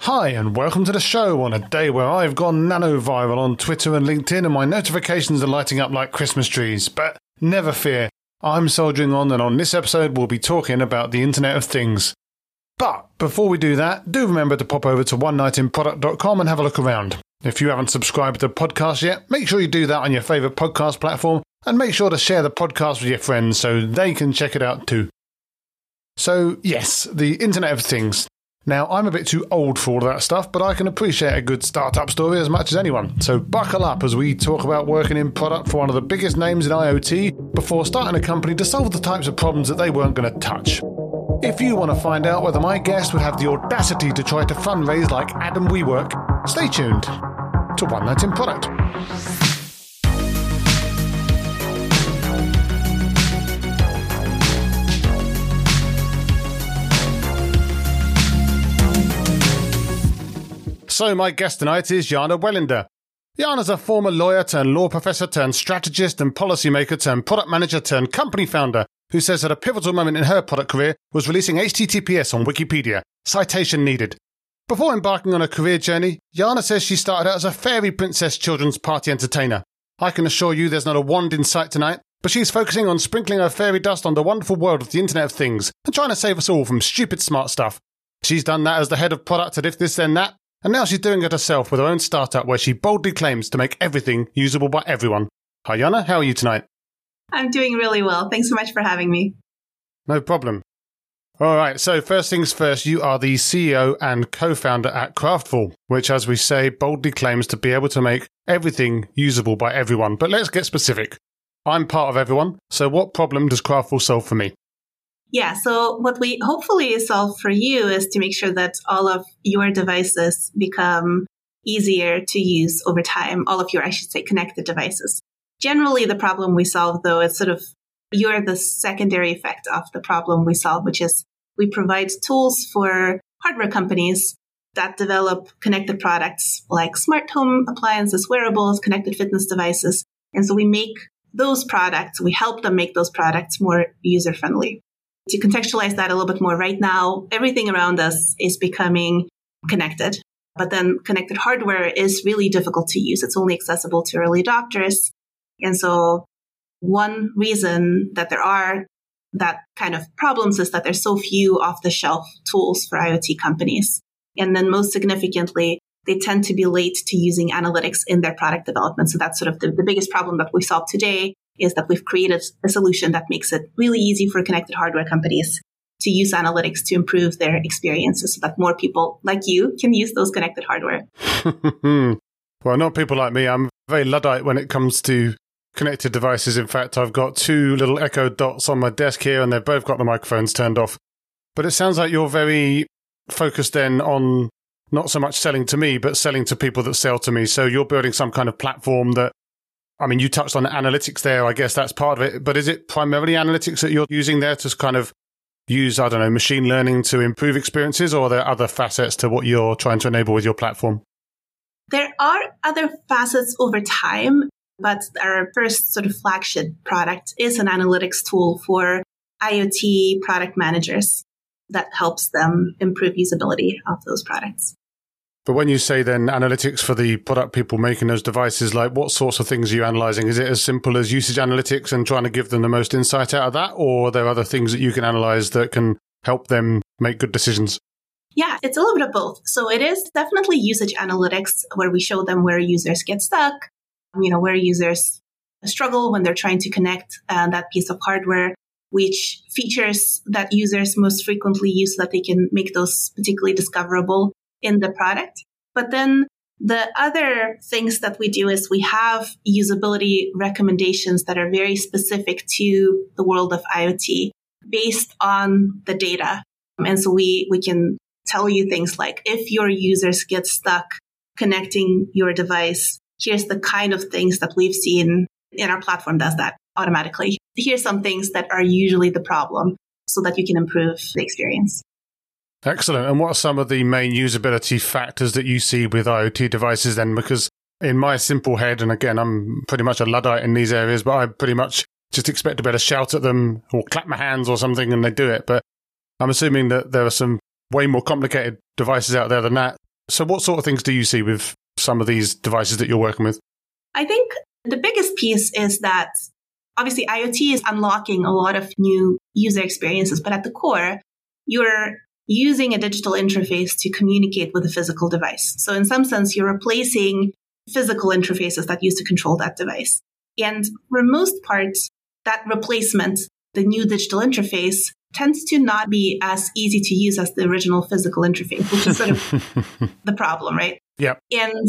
Hi, and welcome to the show on a day where I've gone nano viral on Twitter and LinkedIn, and my notifications are lighting up like Christmas trees. But never fear, I'm soldiering on, and on this episode, we'll be talking about the Internet of Things. But before we do that, do remember to pop over to one night in onenightinproduct.com and have a look around. If you haven't subscribed to the podcast yet, make sure you do that on your favourite podcast platform, and make sure to share the podcast with your friends so they can check it out too. So, yes, the Internet of Things. Now, I'm a bit too old for all that stuff, but I can appreciate a good startup story as much as anyone. So, buckle up as we talk about working in product for one of the biggest names in IoT before starting a company to solve the types of problems that they weren't going to touch. If you want to find out whether my guest would have the audacity to try to fundraise like Adam WeWork, stay tuned to One Night in Product. So, my guest tonight is Yana Welinder. Yana's a former lawyer turned law professor turned strategist and policymaker turned product manager turned company founder who says that a pivotal moment in her product career was releasing HTTPS on Wikipedia. Citation needed. Before embarking on a career journey, Yana says she started out as a fairy princess children's party entertainer. I can assure you there's not a wand in sight tonight, but she's focusing on sprinkling her fairy dust on the wonderful world of the Internet of Things and trying to save us all from stupid smart stuff. She's done that as the head of product at If This Then That, and now she's doing it herself with her own startup where she boldly claims to make everything usable by everyone. Hi, Yana. how are you tonight? I'm doing really well. Thanks so much for having me. No problem. All right, so first things first, you are the CEO and co founder at Kraftful, which, as we say, boldly claims to be able to make everything usable by everyone. But let's get specific. I'm part of everyone, so what problem does Kraftful solve for me? Yeah, so what we hopefully solve for you is to make sure that all of your devices become easier to use over time, all of your, I should say, connected devices. Generally, the problem we solve, though, is sort of you're the secondary effect of the problem we solve, which is we provide tools for hardware companies that develop connected products like smart home appliances, wearables, connected fitness devices. And so we make those products, we help them make those products more user friendly. To contextualize that a little bit more, right now, everything around us is becoming connected. But then connected hardware is really difficult to use. It's only accessible to early adopters. And so one reason that there are that kind of problems is that there's so few off the shelf tools for IoT companies. And then most significantly, they tend to be late to using analytics in their product development. So that's sort of the, the biggest problem that we solve today is that we've created a solution that makes it really easy for connected hardware companies to use analytics to improve their experiences so that more people like you can use those connected hardware. well, not people like me. I'm very Luddite when it comes to connected devices. In fact, I've got two little Echo dots on my desk here and they've both got the microphones turned off. But it sounds like you're very focused then on not so much selling to me, but selling to people that sell to me. So you're building some kind of platform that I mean, you touched on analytics there. I guess that's part of it. But is it primarily analytics that you're using there to kind of use, I don't know, machine learning to improve experiences, or are there other facets to what you're trying to enable with your platform? There are other facets over time, but our first sort of flagship product is an analytics tool for IoT product managers that helps them improve usability of those products. But when you say then analytics for the product people making those devices, like what sorts of things are you analyzing? Is it as simple as usage analytics and trying to give them the most insight out of that? Or are there other things that you can analyze that can help them make good decisions? Yeah, it's a little bit of both. So it is definitely usage analytics where we show them where users get stuck, you know, where users struggle when they're trying to connect uh, that piece of hardware, which features that users most frequently use so that they can make those particularly discoverable in the product. But then the other things that we do is we have usability recommendations that are very specific to the world of IoT based on the data. And so we, we can tell you things like if your users get stuck connecting your device, here's the kind of things that we've seen in our platform does that automatically. Here's some things that are usually the problem so that you can improve the experience. Excellent. And what are some of the main usability factors that you see with IoT devices then? Because in my simple head, and again, I'm pretty much a Luddite in these areas, but I pretty much just expect to be able to shout at them or clap my hands or something and they do it. But I'm assuming that there are some way more complicated devices out there than that. So, what sort of things do you see with some of these devices that you're working with? I think the biggest piece is that obviously IoT is unlocking a lot of new user experiences, but at the core, you're using a digital interface to communicate with a physical device. So in some sense, you're replacing physical interfaces that used to control that device. And for most parts, that replacement, the new digital interface, tends to not be as easy to use as the original physical interface, which is sort of the problem, right? Yeah. And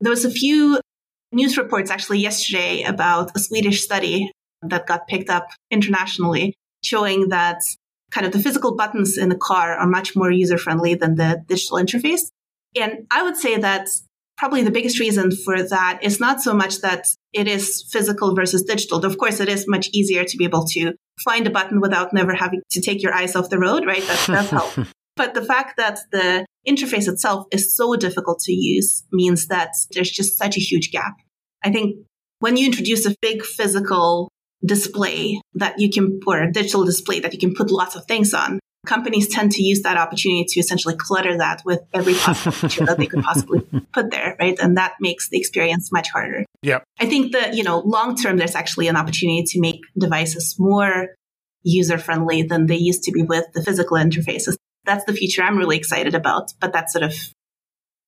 there was a few news reports actually yesterday about a Swedish study that got picked up internationally showing that kind of the physical buttons in the car are much more user friendly than the digital interface. And I would say that probably the biggest reason for that is not so much that it is physical versus digital. Of course, it is much easier to be able to find a button without never having to take your eyes off the road, right? That does help. but the fact that the interface itself is so difficult to use means that there's just such a huge gap. I think when you introduce a big physical display that you can, or a digital display that you can put lots of things on, companies tend to use that opportunity to essentially clutter that with every possible feature that they could possibly put there, right? And that makes the experience much harder. Yeah. I think that, you know, long term, there's actually an opportunity to make devices more user friendly than they used to be with the physical interfaces. That's the future I'm really excited about, but that's sort of,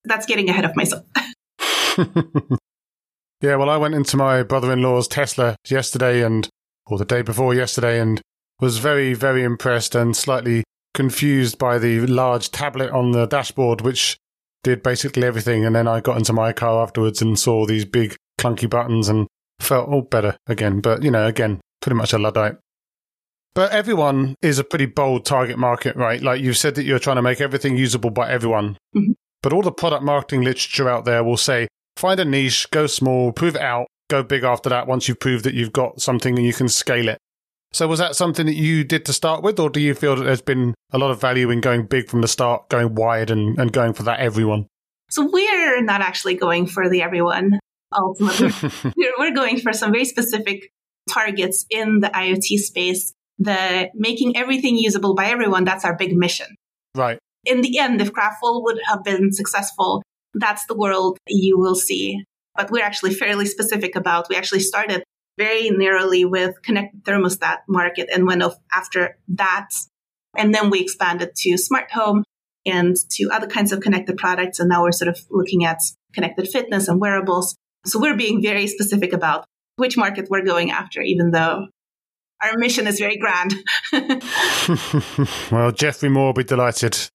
that's getting ahead of myself. yeah, well, I went into my brother in law's Tesla yesterday and, or the day before yesterday, and was very, very impressed and slightly confused by the large tablet on the dashboard, which did basically everything. And then I got into my car afterwards and saw these big clunky buttons and felt all better again. But, you know, again, pretty much a Luddite. But everyone is a pretty bold target market, right? Like you've said that you're trying to make everything usable by everyone. Mm-hmm. But all the product marketing literature out there will say find a niche, go small, prove it out, go big after that once you've proved that you've got something and you can scale it. So was that something that you did to start with, or do you feel that there's been a lot of value in going big from the start, going wide and, and going for that everyone? So we're not actually going for the everyone ultimately. we're going for some very specific targets in the IoT space. The making everything usable by everyone, that's our big mission. Right. In the end, if Kraftful would have been successful, that's the world you will see. But we're actually fairly specific about, we actually started very narrowly with connected thermostat market and went off after that. And then we expanded to smart home and to other kinds of connected products. And now we're sort of looking at connected fitness and wearables. So we're being very specific about which market we're going after, even though our mission is very grand. well, Geoffrey Moore will be delighted.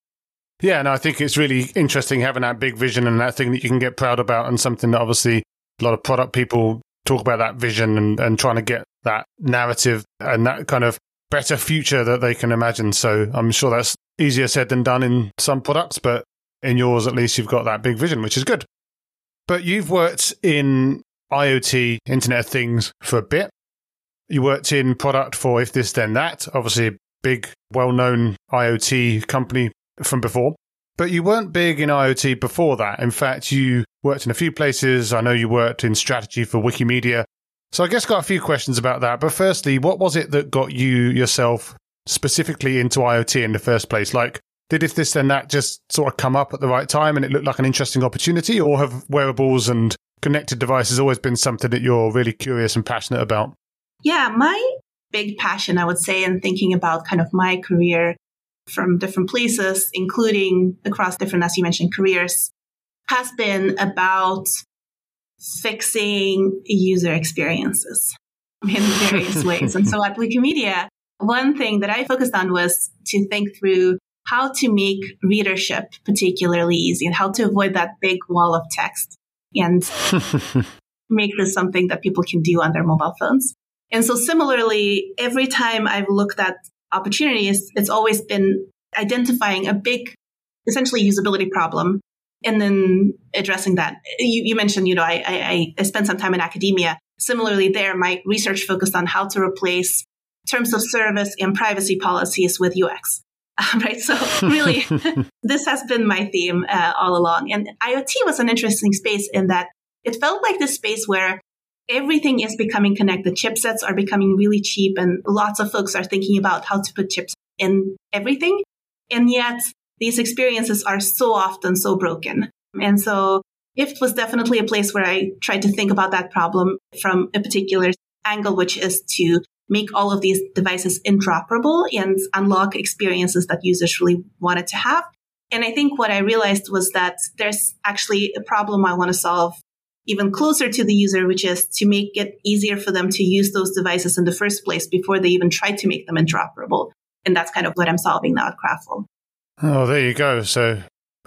Yeah, and no, I think it's really interesting having that big vision and that thing that you can get proud about and something that obviously a lot of product people talk about that vision and, and trying to get that narrative and that kind of better future that they can imagine. So I'm sure that's easier said than done in some products, but in yours, at least, you've got that big vision, which is good. But you've worked in IoT, Internet of Things, for a bit. You worked in product for If This Then That, obviously a big, well known IoT company from before. But you weren't big in IoT before that. In fact, you worked in a few places. I know you worked in strategy for Wikimedia. So I guess got a few questions about that. But firstly, what was it that got you yourself specifically into IoT in the first place? Like, did if this then that just sort of come up at the right time and it looked like an interesting opportunity, or have wearables and connected devices always been something that you're really curious and passionate about? Yeah, my big passion, I would say, in thinking about kind of my career from different places, including across different, as you mentioned, careers, has been about fixing user experiences in various ways. And so at Wikimedia, one thing that I focused on was to think through how to make readership particularly easy and how to avoid that big wall of text and make this something that people can do on their mobile phones. And so similarly, every time I've looked at opportunities, it's always been identifying a big, essentially usability problem and then addressing that. You, you mentioned, you know, I, I, I spent some time in academia. Similarly, there, my research focused on how to replace terms of service and privacy policies with UX. right. So really, this has been my theme uh, all along. And IoT was an interesting space in that it felt like this space where everything is becoming connected. Chipsets are becoming really cheap and lots of folks are thinking about how to put chips in everything. And yet these experiences are so often so broken. And so IFT was definitely a place where I tried to think about that problem from a particular angle, which is to make all of these devices interoperable and unlock experiences that users really wanted to have. And I think what I realized was that there's actually a problem I want to solve even closer to the user, which is to make it easier for them to use those devices in the first place before they even try to make them interoperable. And that's kind of what I'm solving now at Kraftful. Oh, there you go. So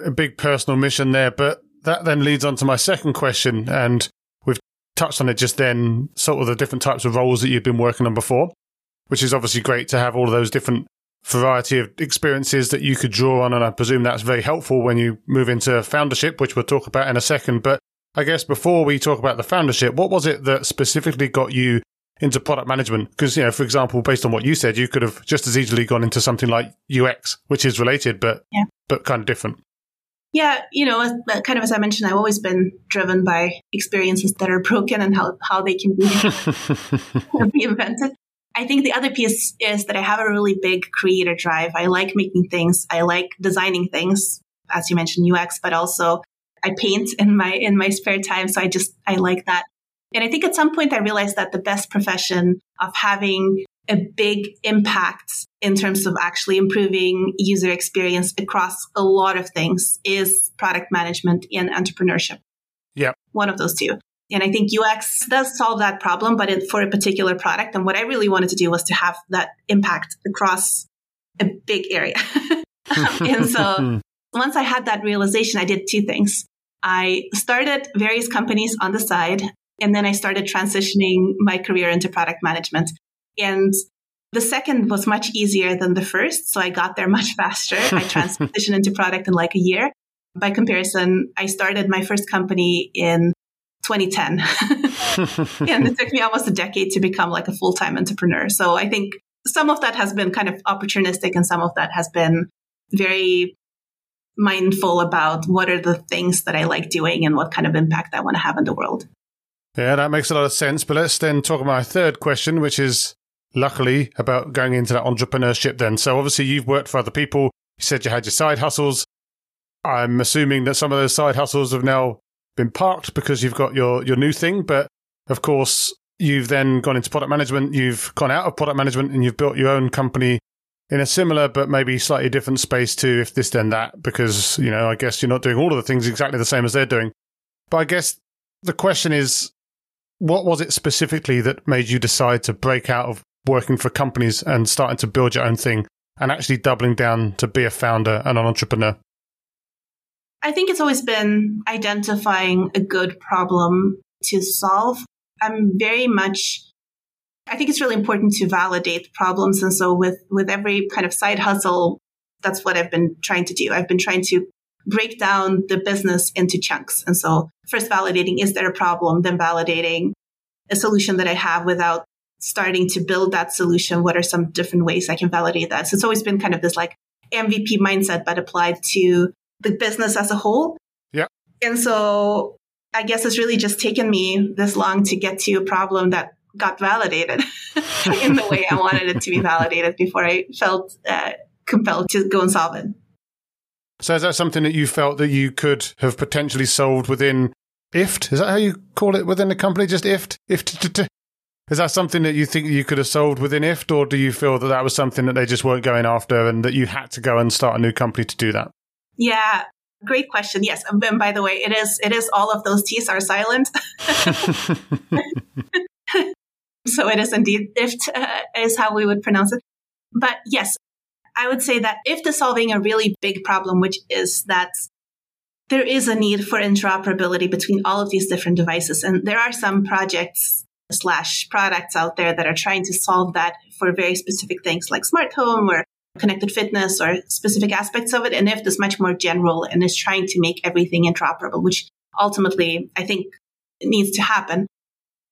a big personal mission there. But that then leads on to my second question. And we've touched on it just then, sort of the different types of roles that you've been working on before, which is obviously great to have all of those different variety of experiences that you could draw on. And I presume that's very helpful when you move into foundership, which we'll talk about in a second. But I guess before we talk about the foundership, what was it that specifically got you into product management? Because, you know, for example, based on what you said, you could have just as easily gone into something like UX, which is related, but, yeah. but kind of different. Yeah, you know, uh, kind of as I mentioned, I've always been driven by experiences that are broken and how, how they can be reinvented. I think the other piece is that I have a really big creator drive. I like making things. I like designing things, as you mentioned, UX, but also I paint in my in my spare time. So I just I like that. And I think at some point I realized that the best profession of having a big impact in terms of actually improving user experience across a lot of things is product management and entrepreneurship. Yeah. One of those two. And I think UX does solve that problem, but it, for a particular product. And what I really wanted to do was to have that impact across a big area. and so once I had that realization, I did two things. I started various companies on the side, and then I started transitioning my career into product management. And the second was much easier than the first. So I got there much faster. I transitioned into product in like a year. By comparison, I started my first company in 2010. and it took me almost a decade to become like a full time entrepreneur. So I think some of that has been kind of opportunistic and some of that has been very mindful about what are the things that I like doing and what kind of impact I want to have in the world. Yeah, that makes a lot of sense. But let's then talk about my third question, which is luckily about going into that entrepreneurship then. So obviously you've worked for other people. You said you had your side hustles. I'm assuming that some of those side hustles have now been parked because you've got your, your new thing. But of course, you've then gone into product management. You've gone out of product management and you've built your own company in a similar but maybe slightly different space to if this then that because you know I guess you're not doing all of the things exactly the same as they're doing. But I guess the question is, what was it specifically that made you decide to break out of working for companies and starting to build your own thing and actually doubling down to be a founder and an entrepreneur? I think it's always been identifying a good problem to solve. I'm very much I think it's really important to validate problems. And so with, with every kind of side hustle, that's what I've been trying to do. I've been trying to break down the business into chunks. And so first validating, is there a problem? Then validating a solution that I have without starting to build that solution. What are some different ways I can validate that? So it's always been kind of this like MVP mindset, but applied to the business as a whole. Yeah. And so I guess it's really just taken me this long to get to a problem that got validated in the way I wanted it to be validated before I felt uh, compelled to go and solve it. So is that something that you felt that you could have potentially solved within IFT? Is that how you call it within the company? Just IFT? IFT? Is that something that you think you could have solved within IFT, or do you feel that that was something that they just weren't going after and that you had to go and start a new company to do that? Yeah, great question. Yes, and by the way, it is it is all of those T's are silent. So it is indeed IFT uh, is how we would pronounce it. But yes, I would say that IFT is solving a really big problem, which is that there is a need for interoperability between all of these different devices. And there are some projects slash products out there that are trying to solve that for very specific things like smart home or connected fitness or specific aspects of it. And IFT is much more general and is trying to make everything interoperable, which ultimately I think needs to happen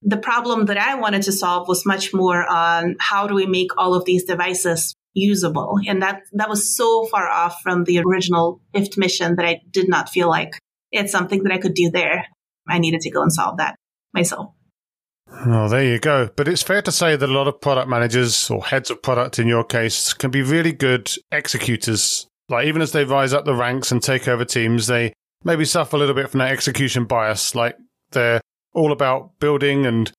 the problem that I wanted to solve was much more on how do we make all of these devices usable? And that, that was so far off from the original IFT mission that I did not feel like it's something that I could do there. I needed to go and solve that myself. Oh, there you go. But it's fair to say that a lot of product managers or heads of product in your case can be really good executors Like even as they rise up the ranks and take over teams, they maybe suffer a little bit from that execution bias. Like they're all about building and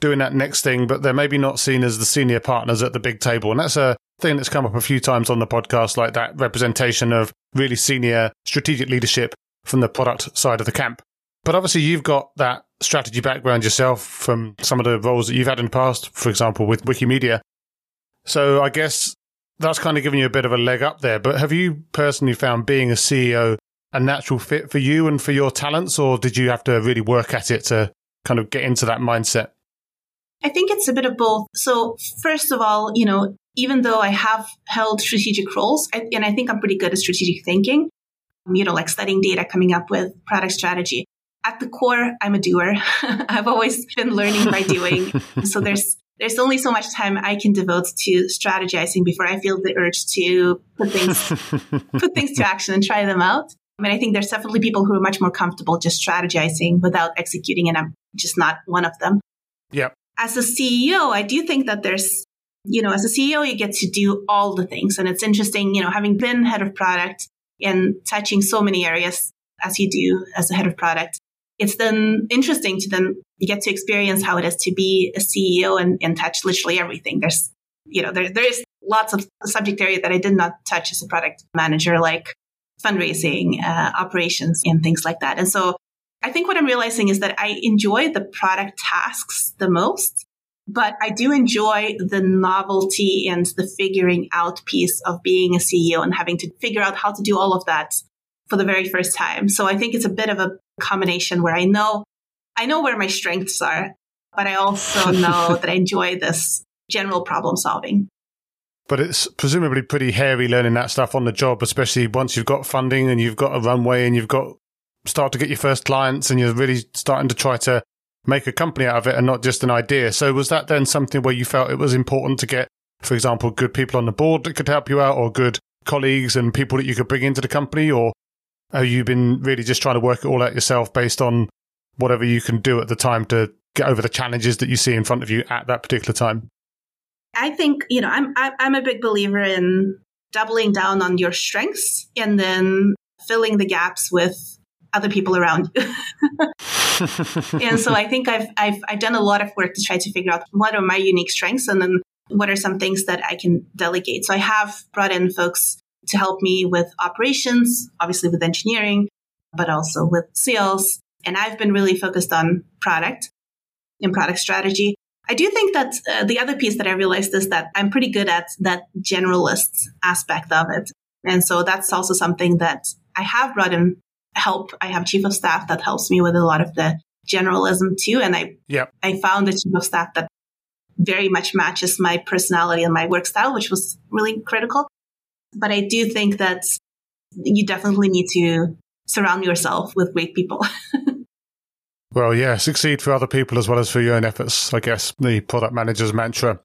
doing that next thing, but they're maybe not seen as the senior partners at the big table. And that's a thing that's come up a few times on the podcast, like that representation of really senior strategic leadership from the product side of the camp. But obviously, you've got that strategy background yourself from some of the roles that you've had in the past, for example, with Wikimedia. So I guess that's kind of given you a bit of a leg up there. But have you personally found being a CEO a natural fit for you and for your talents, or did you have to really work at it to kind of get into that mindset? I think it's a bit of both. So, first of all, you know, even though I have held strategic roles, and I think I'm pretty good at strategic thinking, um, you know, like studying data, coming up with product strategy. At the core, I'm a doer. I've always been learning by doing. so there's there's only so much time I can devote to strategizing before I feel the urge to put things put things to action and try them out. I mean, I think there's definitely people who are much more comfortable just strategizing without executing, and I'm just not one of them. Yeah. As a CEO, I do think that there's, you know, as a CEO, you get to do all the things. And it's interesting, you know, having been head of product and touching so many areas as you do as a head of product, it's then interesting to then you get to experience how it is to be a CEO and, and touch literally everything. There's, you know, there, there's lots of subject area that I did not touch as a product manager, like fundraising, uh, operations, and things like that. And so I think what I'm realizing is that I enjoy the product tasks the most, but I do enjoy the novelty and the figuring out piece of being a CEO and having to figure out how to do all of that for the very first time. So I think it's a bit of a combination where I know, I know where my strengths are, but I also know that I enjoy this general problem solving. But it's presumably pretty hairy learning that stuff on the job, especially once you've got funding and you've got a runway and you've got start to get your first clients and you're really starting to try to make a company out of it and not just an idea. So was that then something where you felt it was important to get, for example, good people on the board that could help you out or good colleagues and people that you could bring into the company? Or have you been really just trying to work it all out yourself based on whatever you can do at the time to get over the challenges that you see in front of you at that particular time? I think, you know, I'm, I'm a big believer in doubling down on your strengths and then filling the gaps with other people around you. and so I think I've, I've, I've done a lot of work to try to figure out what are my unique strengths and then what are some things that I can delegate. So I have brought in folks to help me with operations, obviously with engineering, but also with sales. And I've been really focused on product and product strategy. I do think that uh, the other piece that I realized is that I'm pretty good at that generalist aspect of it. And so that's also something that I have brought in help. I have chief of staff that helps me with a lot of the generalism too. And I, yep. I found a chief of staff that very much matches my personality and my work style, which was really critical. But I do think that you definitely need to surround yourself with great people. well, yeah, succeed for other people as well as for your own efforts, I guess, the product manager's mantra.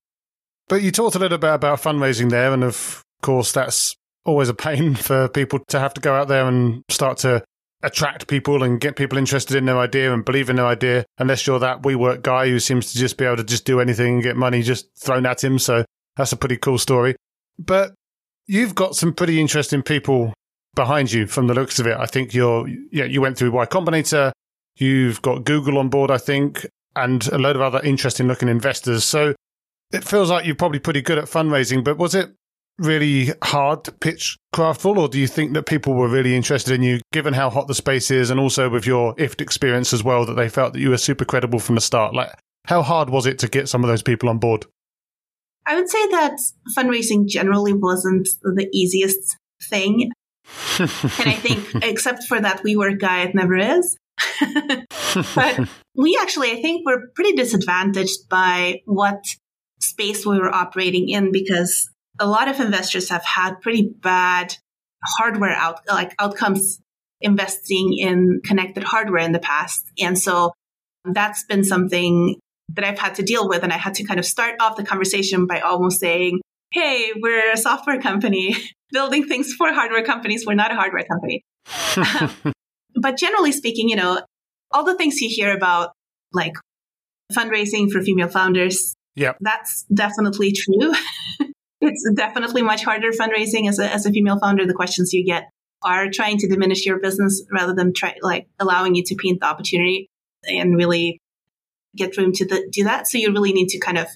But you talked a little bit about fundraising there. And of course, that's always a pain for people to have to go out there and start to attract people and get people interested in their idea and believe in their idea unless you're that WeWork guy who seems to just be able to just do anything and get money just thrown at him. So that's a pretty cool story. But you've got some pretty interesting people behind you from the looks of it. I think you're, yeah, you went through Y Combinator. You've got Google on board, I think, and a load of other interesting looking investors. So it feels like you're probably pretty good at fundraising, but was it really hard to pitch Kraftful, or do you think that people were really interested in you, given how hot the space is, and also with your IFT experience as well, that they felt that you were super credible from the start? Like, how hard was it to get some of those people on board? I would say that fundraising generally wasn't the easiest thing. and I think, except for that WeWork guy, it never is. but we actually, I think, were pretty disadvantaged by what space we were operating in because a lot of investors have had pretty bad hardware out like outcomes investing in connected hardware in the past. And so that's been something that I've had to deal with. And I had to kind of start off the conversation by almost saying, Hey, we're a software company building things for hardware companies. We're not a hardware company. Um, but generally speaking, you know, all the things you hear about like fundraising for female founders. Yeah. That's definitely true. it's definitely much harder fundraising as a, as a female founder. The questions you get are trying to diminish your business rather than try like allowing you to paint the opportunity and really get room to the, do that. So you really need to kind of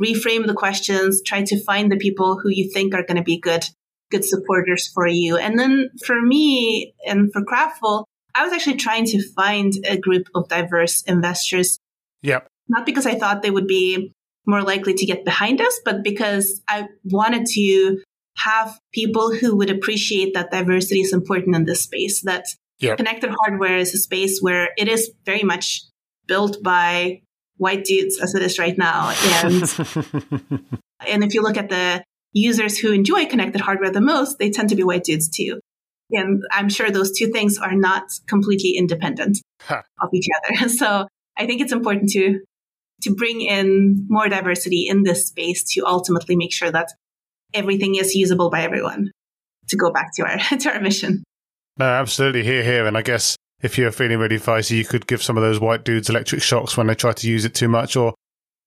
reframe the questions, try to find the people who you think are going to be good, good supporters for you. And then for me and for Kraftful, I was actually trying to find a group of diverse investors. Yep. Not because I thought they would be more likely to get behind us, but because I wanted to have people who would appreciate that diversity is important in this space, that yep. connected hardware is a space where it is very much built by white dudes as it is right now. And, and if you look at the users who enjoy connected hardware the most, they tend to be white dudes too. And I'm sure those two things are not completely independent huh. of each other. So I think it's important to to bring in more diversity in this space to ultimately make sure that everything is usable by everyone. To go back to our to our mission. No, absolutely here, here, and I guess if you're feeling really feisty, you could give some of those white dudes electric shocks when they try to use it too much or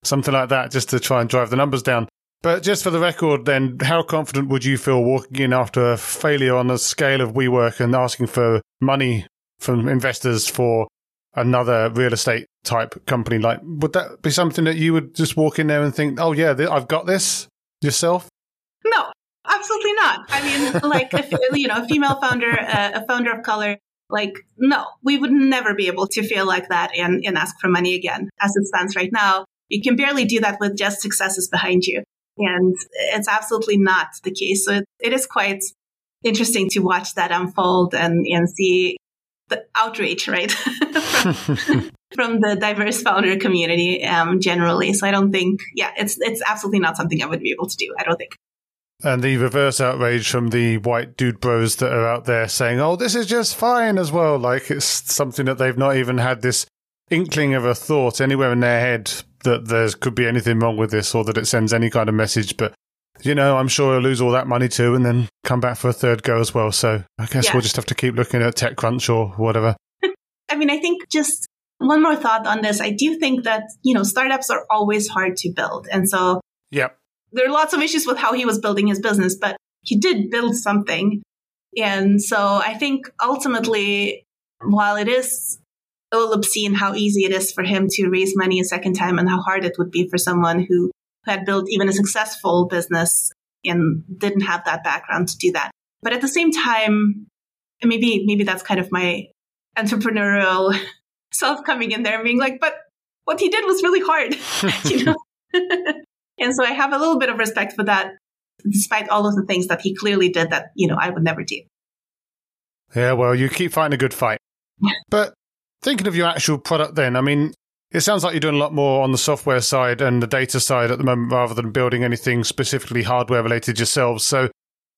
something like that just to try and drive the numbers down. But just for the record, then, how confident would you feel walking in after a failure on the scale of WeWork and asking for money from investors for another real estate type company? Like, would that be something that you would just walk in there and think, oh, yeah, I've got this yourself? No, absolutely not. I mean, like, if, you know, a female founder, uh, a founder of color, like, no, we would never be able to feel like that and, and ask for money again. As it stands right now, you can barely do that with just successes behind you. And it's absolutely not the case. So it, it is quite interesting to watch that unfold and, and see the outrage, right? from, from, the diverse founder community um, generally. So I don't think, yeah, it's it's absolutely not something I would be able to do. I don't think. And the reverse outrage from the white dude bros that are out there saying, oh, this is just fine as well. Like it's something that they've not even had this inkling of a thought anywhere in their head that there could be anything wrong with this or that it sends any kind of message. But, you know, I'm sure he'll lose all that money too and then come back for a third go as well. So I guess yeah. we'll just have to keep looking at TechCrunch or whatever. I mean, I think just one more thought on this. I do think that, you know, startups are always hard to build. And so, yep. There are lots of issues with how he was building his business, but he did build something. And so I think ultimately, while it is a little obscene how easy it is for him to raise money a second time and how hard it would be for someone who had built even a successful business and didn't have that background to do that. But at the same time, maybe maybe that's kind of my entrepreneurial self coming in there and being like, but what he did was really hard, you know. and so I have a little bit of respect for that, despite all of the things that he clearly did that you know I would never do. Yeah, well, you keep fighting a good fight. but Thinking of your actual product then, I mean, it sounds like you're doing a lot more on the software side and the data side at the moment rather than building anything specifically hardware related yourselves. So,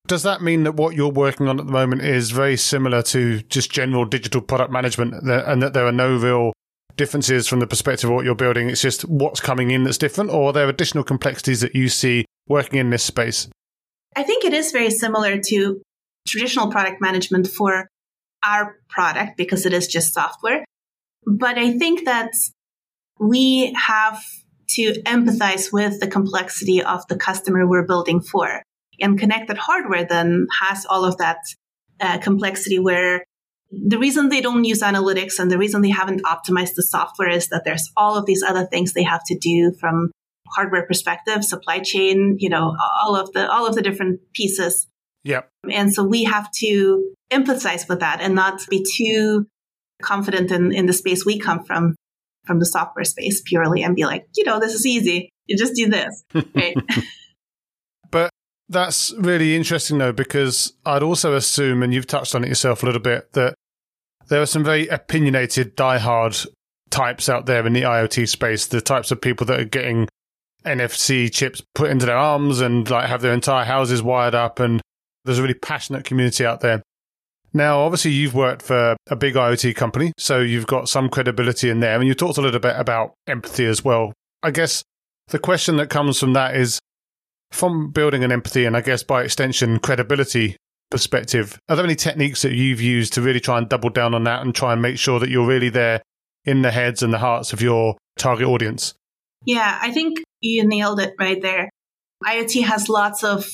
does that mean that what you're working on at the moment is very similar to just general digital product management and that there are no real differences from the perspective of what you're building? It's just what's coming in that's different, or are there additional complexities that you see working in this space? I think it is very similar to traditional product management for our product because it is just software. But I think that we have to empathize with the complexity of the customer we're building for. And connected hardware then has all of that uh, complexity where the reason they don't use analytics and the reason they haven't optimized the software is that there's all of these other things they have to do from hardware perspective, supply chain, you know, all of the all of the different pieces. Yep. And so we have to empathize with that and not be too confident in, in the space we come from, from the software space purely and be like, you know, this is easy. You just do this. Right. but that's really interesting though, because I'd also assume, and you've touched on it yourself a little bit, that there are some very opinionated, diehard types out there in the IoT space, the types of people that are getting NFC chips put into their arms and like have their entire houses wired up and there's a really passionate community out there. Now, obviously, you've worked for a big IoT company, so you've got some credibility in there. And you talked a little bit about empathy as well. I guess the question that comes from that is from building an empathy and I guess by extension, credibility perspective, are there any techniques that you've used to really try and double down on that and try and make sure that you're really there in the heads and the hearts of your target audience? Yeah, I think you nailed it right there. IoT has lots of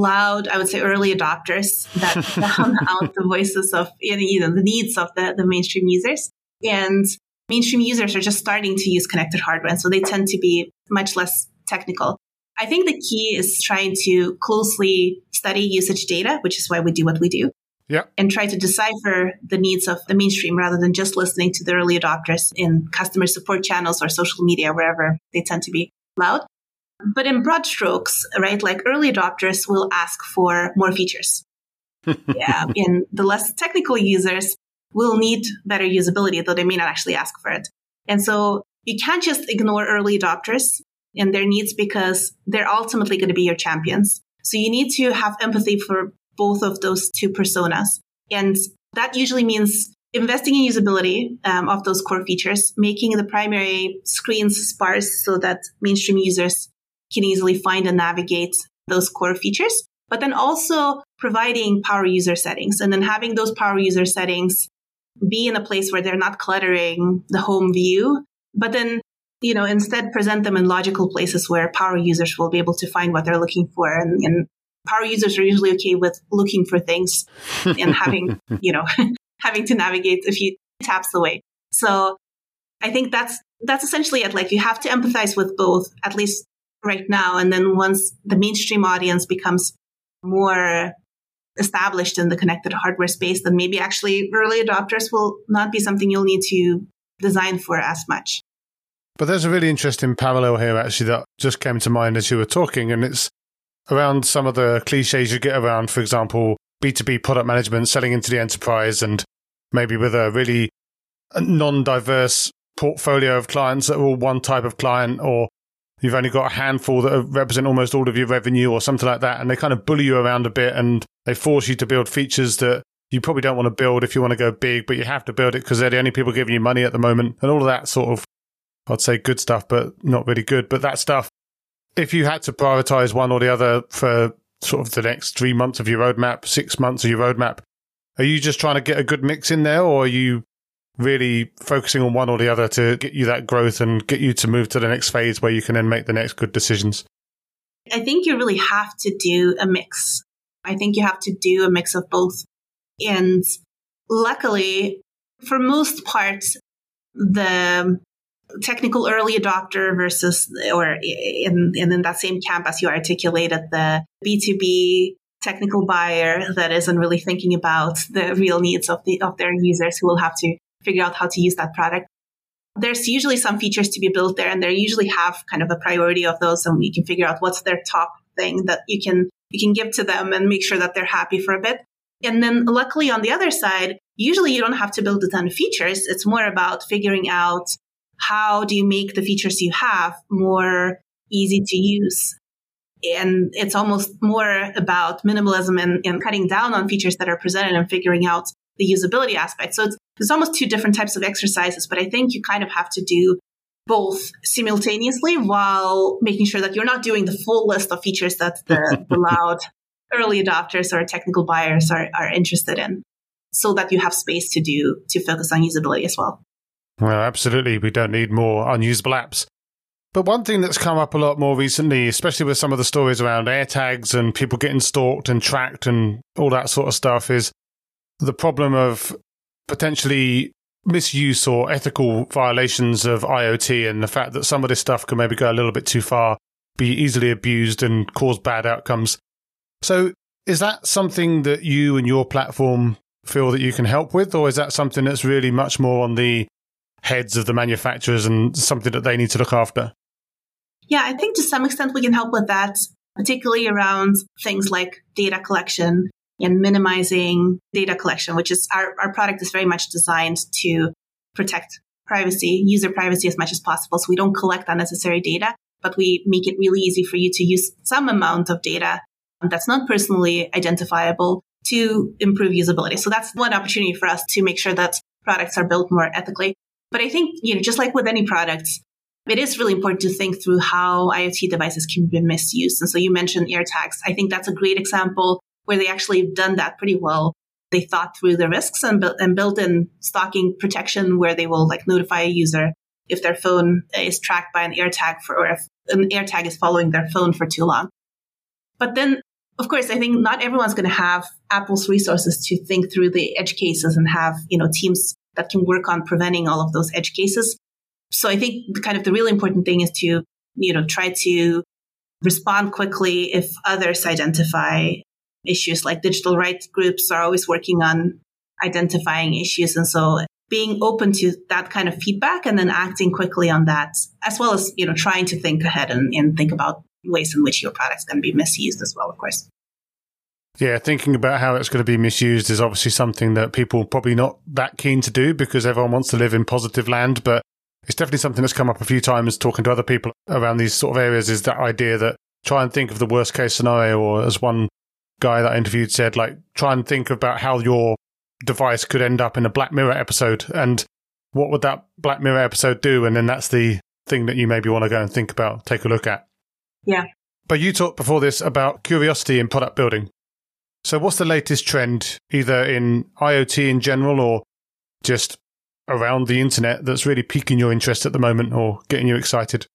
loud, I would say, early adopters that drown out the voices of you know the needs of the, the mainstream users. And mainstream users are just starting to use connected hardware, and so they tend to be much less technical. I think the key is trying to closely study usage data, which is why we do what we do. Yeah. And try to decipher the needs of the mainstream rather than just listening to the early adopters in customer support channels or social media, wherever they tend to be loud. But in broad strokes, right, like early adopters will ask for more features. yeah. And the less technical users will need better usability, though they may not actually ask for it. And so you can't just ignore early adopters and their needs because they're ultimately going to be your champions. So you need to have empathy for both of those two personas. And that usually means investing in usability um, of those core features, making the primary screens sparse so that mainstream users can easily find and navigate those core features, but then also providing power user settings and then having those power user settings be in a place where they're not cluttering the home view, but then you know, instead present them in logical places where power users will be able to find what they're looking for. And, and power users are usually okay with looking for things and having, you know, having to navigate a few taps away. So I think that's, that's essentially it. Like you have to empathize with both, at least right now. And then once the mainstream audience becomes more established in the connected hardware space, then maybe actually early adopters will not be something you'll need to design for as much. But there's a really interesting parallel here, actually, that just came to mind as you were talking, and it's around some of the cliches you get around, for example, B2B product management, selling into the enterprise, and maybe with a really non diverse portfolio of clients that are all one type of client, or you've only got a handful that represent almost all of your revenue, or something like that. And they kind of bully you around a bit and they force you to build features that you probably don't want to build if you want to go big, but you have to build it because they're the only people giving you money at the moment, and all of that sort of I'd say good stuff, but not really good. But that stuff, if you had to prioritize one or the other for sort of the next three months of your roadmap, six months of your roadmap, are you just trying to get a good mix in there or are you really focusing on one or the other to get you that growth and get you to move to the next phase where you can then make the next good decisions? I think you really have to do a mix. I think you have to do a mix of both. And luckily, for most parts, the technical early adopter versus, or in, in that same camp as you articulated, the B2B technical buyer that isn't really thinking about the real needs of the, of their users who will have to figure out how to use that product. There's usually some features to be built there and they usually have kind of a priority of those and we can figure out what's their top thing that you can, you can give to them and make sure that they're happy for a bit. And then luckily on the other side, usually you don't have to build a ton of features. It's more about figuring out how do you make the features you have more easy to use? And it's almost more about minimalism and, and cutting down on features that are presented and figuring out the usability aspect. So it's, there's almost two different types of exercises, but I think you kind of have to do both simultaneously while making sure that you're not doing the full list of features that the, the loud early adopters or technical buyers are, are interested in so that you have space to do to focus on usability as well. Well, absolutely. We don't need more unusable apps. But one thing that's come up a lot more recently, especially with some of the stories around AirTags and people getting stalked and tracked and all that sort of stuff, is the problem of potentially misuse or ethical violations of IoT and the fact that some of this stuff can maybe go a little bit too far, be easily abused and cause bad outcomes. So, is that something that you and your platform feel that you can help with, or is that something that's really much more on the heads of the manufacturers and something that they need to look after? Yeah, I think to some extent we can help with that, particularly around things like data collection and minimizing data collection, which is our, our product is very much designed to protect privacy, user privacy as much as possible. So we don't collect unnecessary data, but we make it really easy for you to use some amount of data that's not personally identifiable to improve usability. So that's one opportunity for us to make sure that products are built more ethically. But I think, you know, just like with any products, it is really important to think through how IoT devices can be misused. And so you mentioned AirTags. I think that's a great example where they actually done that pretty well. They thought through the risks and, built and built in stalking protection where they will like notify a user if their phone is tracked by an AirTag for, or if an AirTag is following their phone for too long. But then, of course, I think not everyone's going to have Apple's resources to think through the edge cases and have, you know, teams that can work on preventing all of those edge cases. So I think the kind of the really important thing is to, you know, try to respond quickly if others identify issues like digital rights groups are always working on identifying issues. And so being open to that kind of feedback and then acting quickly on that, as well as, you know, trying to think ahead and, and think about ways in which your product's to be misused as well, of course. Yeah, thinking about how it's going to be misused is obviously something that people probably not that keen to do because everyone wants to live in positive land. But it's definitely something that's come up a few times talking to other people around these sort of areas is that idea that try and think of the worst case scenario, or as one guy that I interviewed said, like try and think about how your device could end up in a Black Mirror episode and what would that Black Mirror episode do? And then that's the thing that you maybe want to go and think about, take a look at. Yeah. But you talked before this about curiosity in product building. So, what's the latest trend, either in IoT in general or just around the internet, that's really piquing your interest at the moment or getting you excited?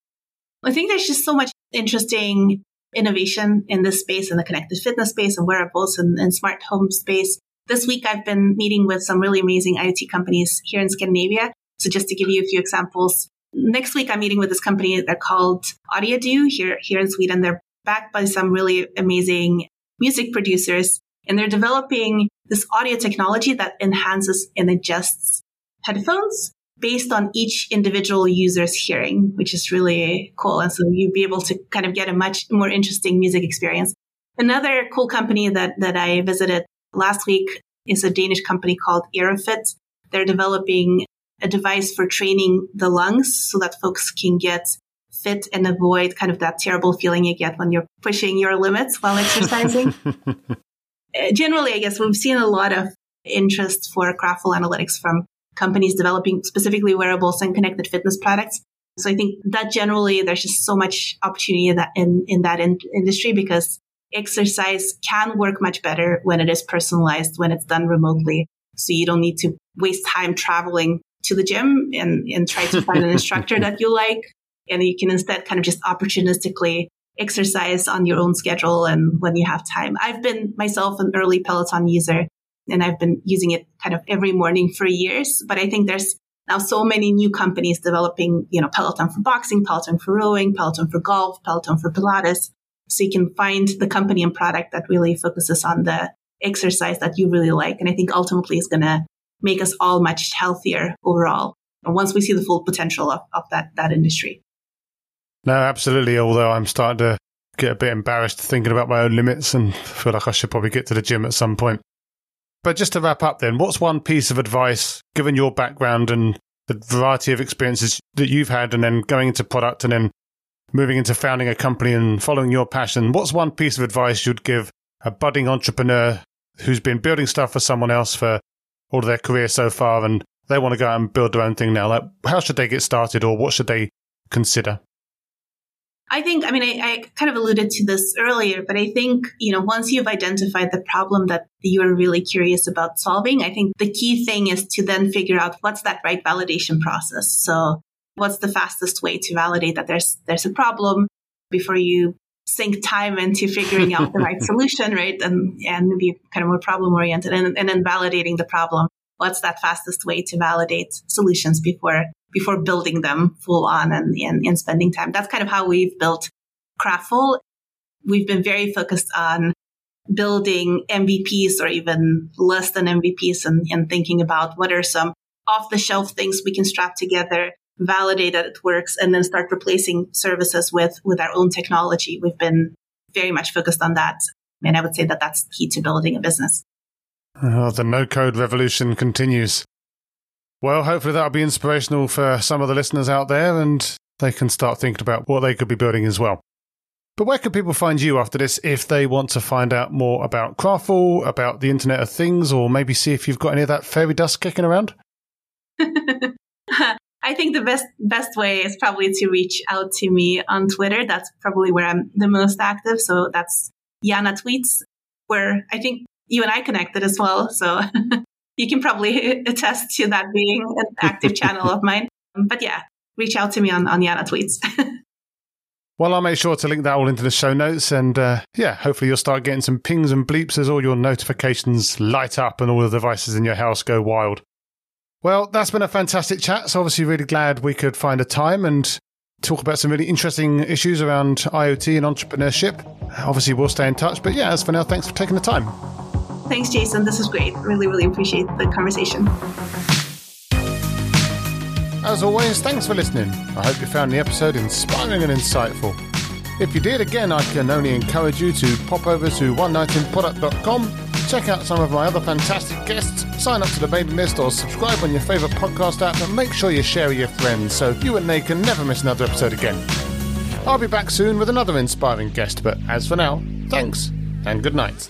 I think there's just so much interesting innovation in this space, in the connected fitness space and wearables and, and smart home space. This week, I've been meeting with some really amazing IoT companies here in Scandinavia. So, just to give you a few examples, next week I'm meeting with this company. They're called Audiodo here here in Sweden. They're backed by some really amazing music producers, and they're developing this audio technology that enhances and adjusts headphones based on each individual user's hearing, which is really cool. And so you'd be able to kind of get a much more interesting music experience. Another cool company that, that I visited last week is a Danish company called Airofit. They're developing a device for training the lungs so that folks can get fit and avoid kind of that terrible feeling you get when you're pushing your limits while exercising. Uh, generally, I guess we've seen a lot of interest for Kraftful analytics from companies developing specifically wearables and connected fitness products. So I think that generally there's just so much opportunity in that in, in that in- industry because exercise can work much better when it is personalized, when it's done remotely. So you don't need to waste time traveling to the gym and, and try to find an instructor that you like and you can instead kind of just opportunistically exercise on your own schedule and when you have time. I've been myself an early Peloton user and I've been using it kind of every morning for years, but I think there's now so many new companies developing, you know, Peloton for boxing, Peloton for rowing, Peloton for golf, Peloton for Pilates. So you can find the company and product that really focuses on the exercise that you really like. And I think ultimately is going to make us all much healthier overall. once we see the full potential of, of that, that industry. No, absolutely. Although I'm starting to get a bit embarrassed thinking about my own limits and feel like I should probably get to the gym at some point. But just to wrap up then, what's one piece of advice, given your background and the variety of experiences that you've had and then going into product and then moving into founding a company and following your passion, what's one piece of advice you'd give a budding entrepreneur who's been building stuff for someone else for all of their career so far and they want to go out and build their own thing now? Like, how should they get started or what should they consider? I think, I mean, I, I, kind of alluded to this earlier, but I think, you know, once you've identified the problem that you're really curious about solving, I think the key thing is to then figure out what's that right validation process. So what's the fastest way to validate that there's, there's a problem before you sink time into figuring out the right solution, right? And, and be kind of more problem oriented and, and then validating the problem. What's that fastest way to validate solutions before before building them full on and, and, and spending time. That's kind of how we've built Kraftful. We've been very focused on building MVPs or even less than MVPs and, and thinking about what are some off the shelf things we can strap together, validate that it works, and then start replacing services with, with our own technology. We've been very much focused on that. And I would say that that's key to building a business. Oh, the no code revolution continues. Well, hopefully that'll be inspirational for some of the listeners out there and they can start thinking about what they could be building as well. But where can people find you after this if they want to find out more about Kraftful, about the Internet of Things, or maybe see if you've got any of that fairy dust kicking around? I think the best best way is probably to reach out to me on Twitter. That's probably where I'm the most active. So that's Yana Tweets, where I think you and I connected as well. So you can probably attest to that being an active channel of mine. But yeah, reach out to me on, on Yana tweets. Well, I'll make sure to link that all into the show notes. And uh, yeah, hopefully you'll start getting some pings and bleeps as all your notifications light up and all the devices in your house go wild. Well, that's been a fantastic chat. So, obviously, really glad we could find a time and talk about some really interesting issues around IoT and entrepreneurship. Obviously, we'll stay in touch. But yeah, as for now, thanks for taking the time. Thanks, Jason. This is great. Really, really appreciate the conversation. As always, thanks for listening. I hope you found the episode inspiring and insightful. If you did, again, I can only encourage you to pop over to oneknightinproduct.com, check out some of my other fantastic guests, sign up to the mailing list, or subscribe on your favourite podcast app, and make sure you share with your friends so you and they can never miss another episode again. I'll be back soon with another inspiring guest, but as for now, thanks and good night.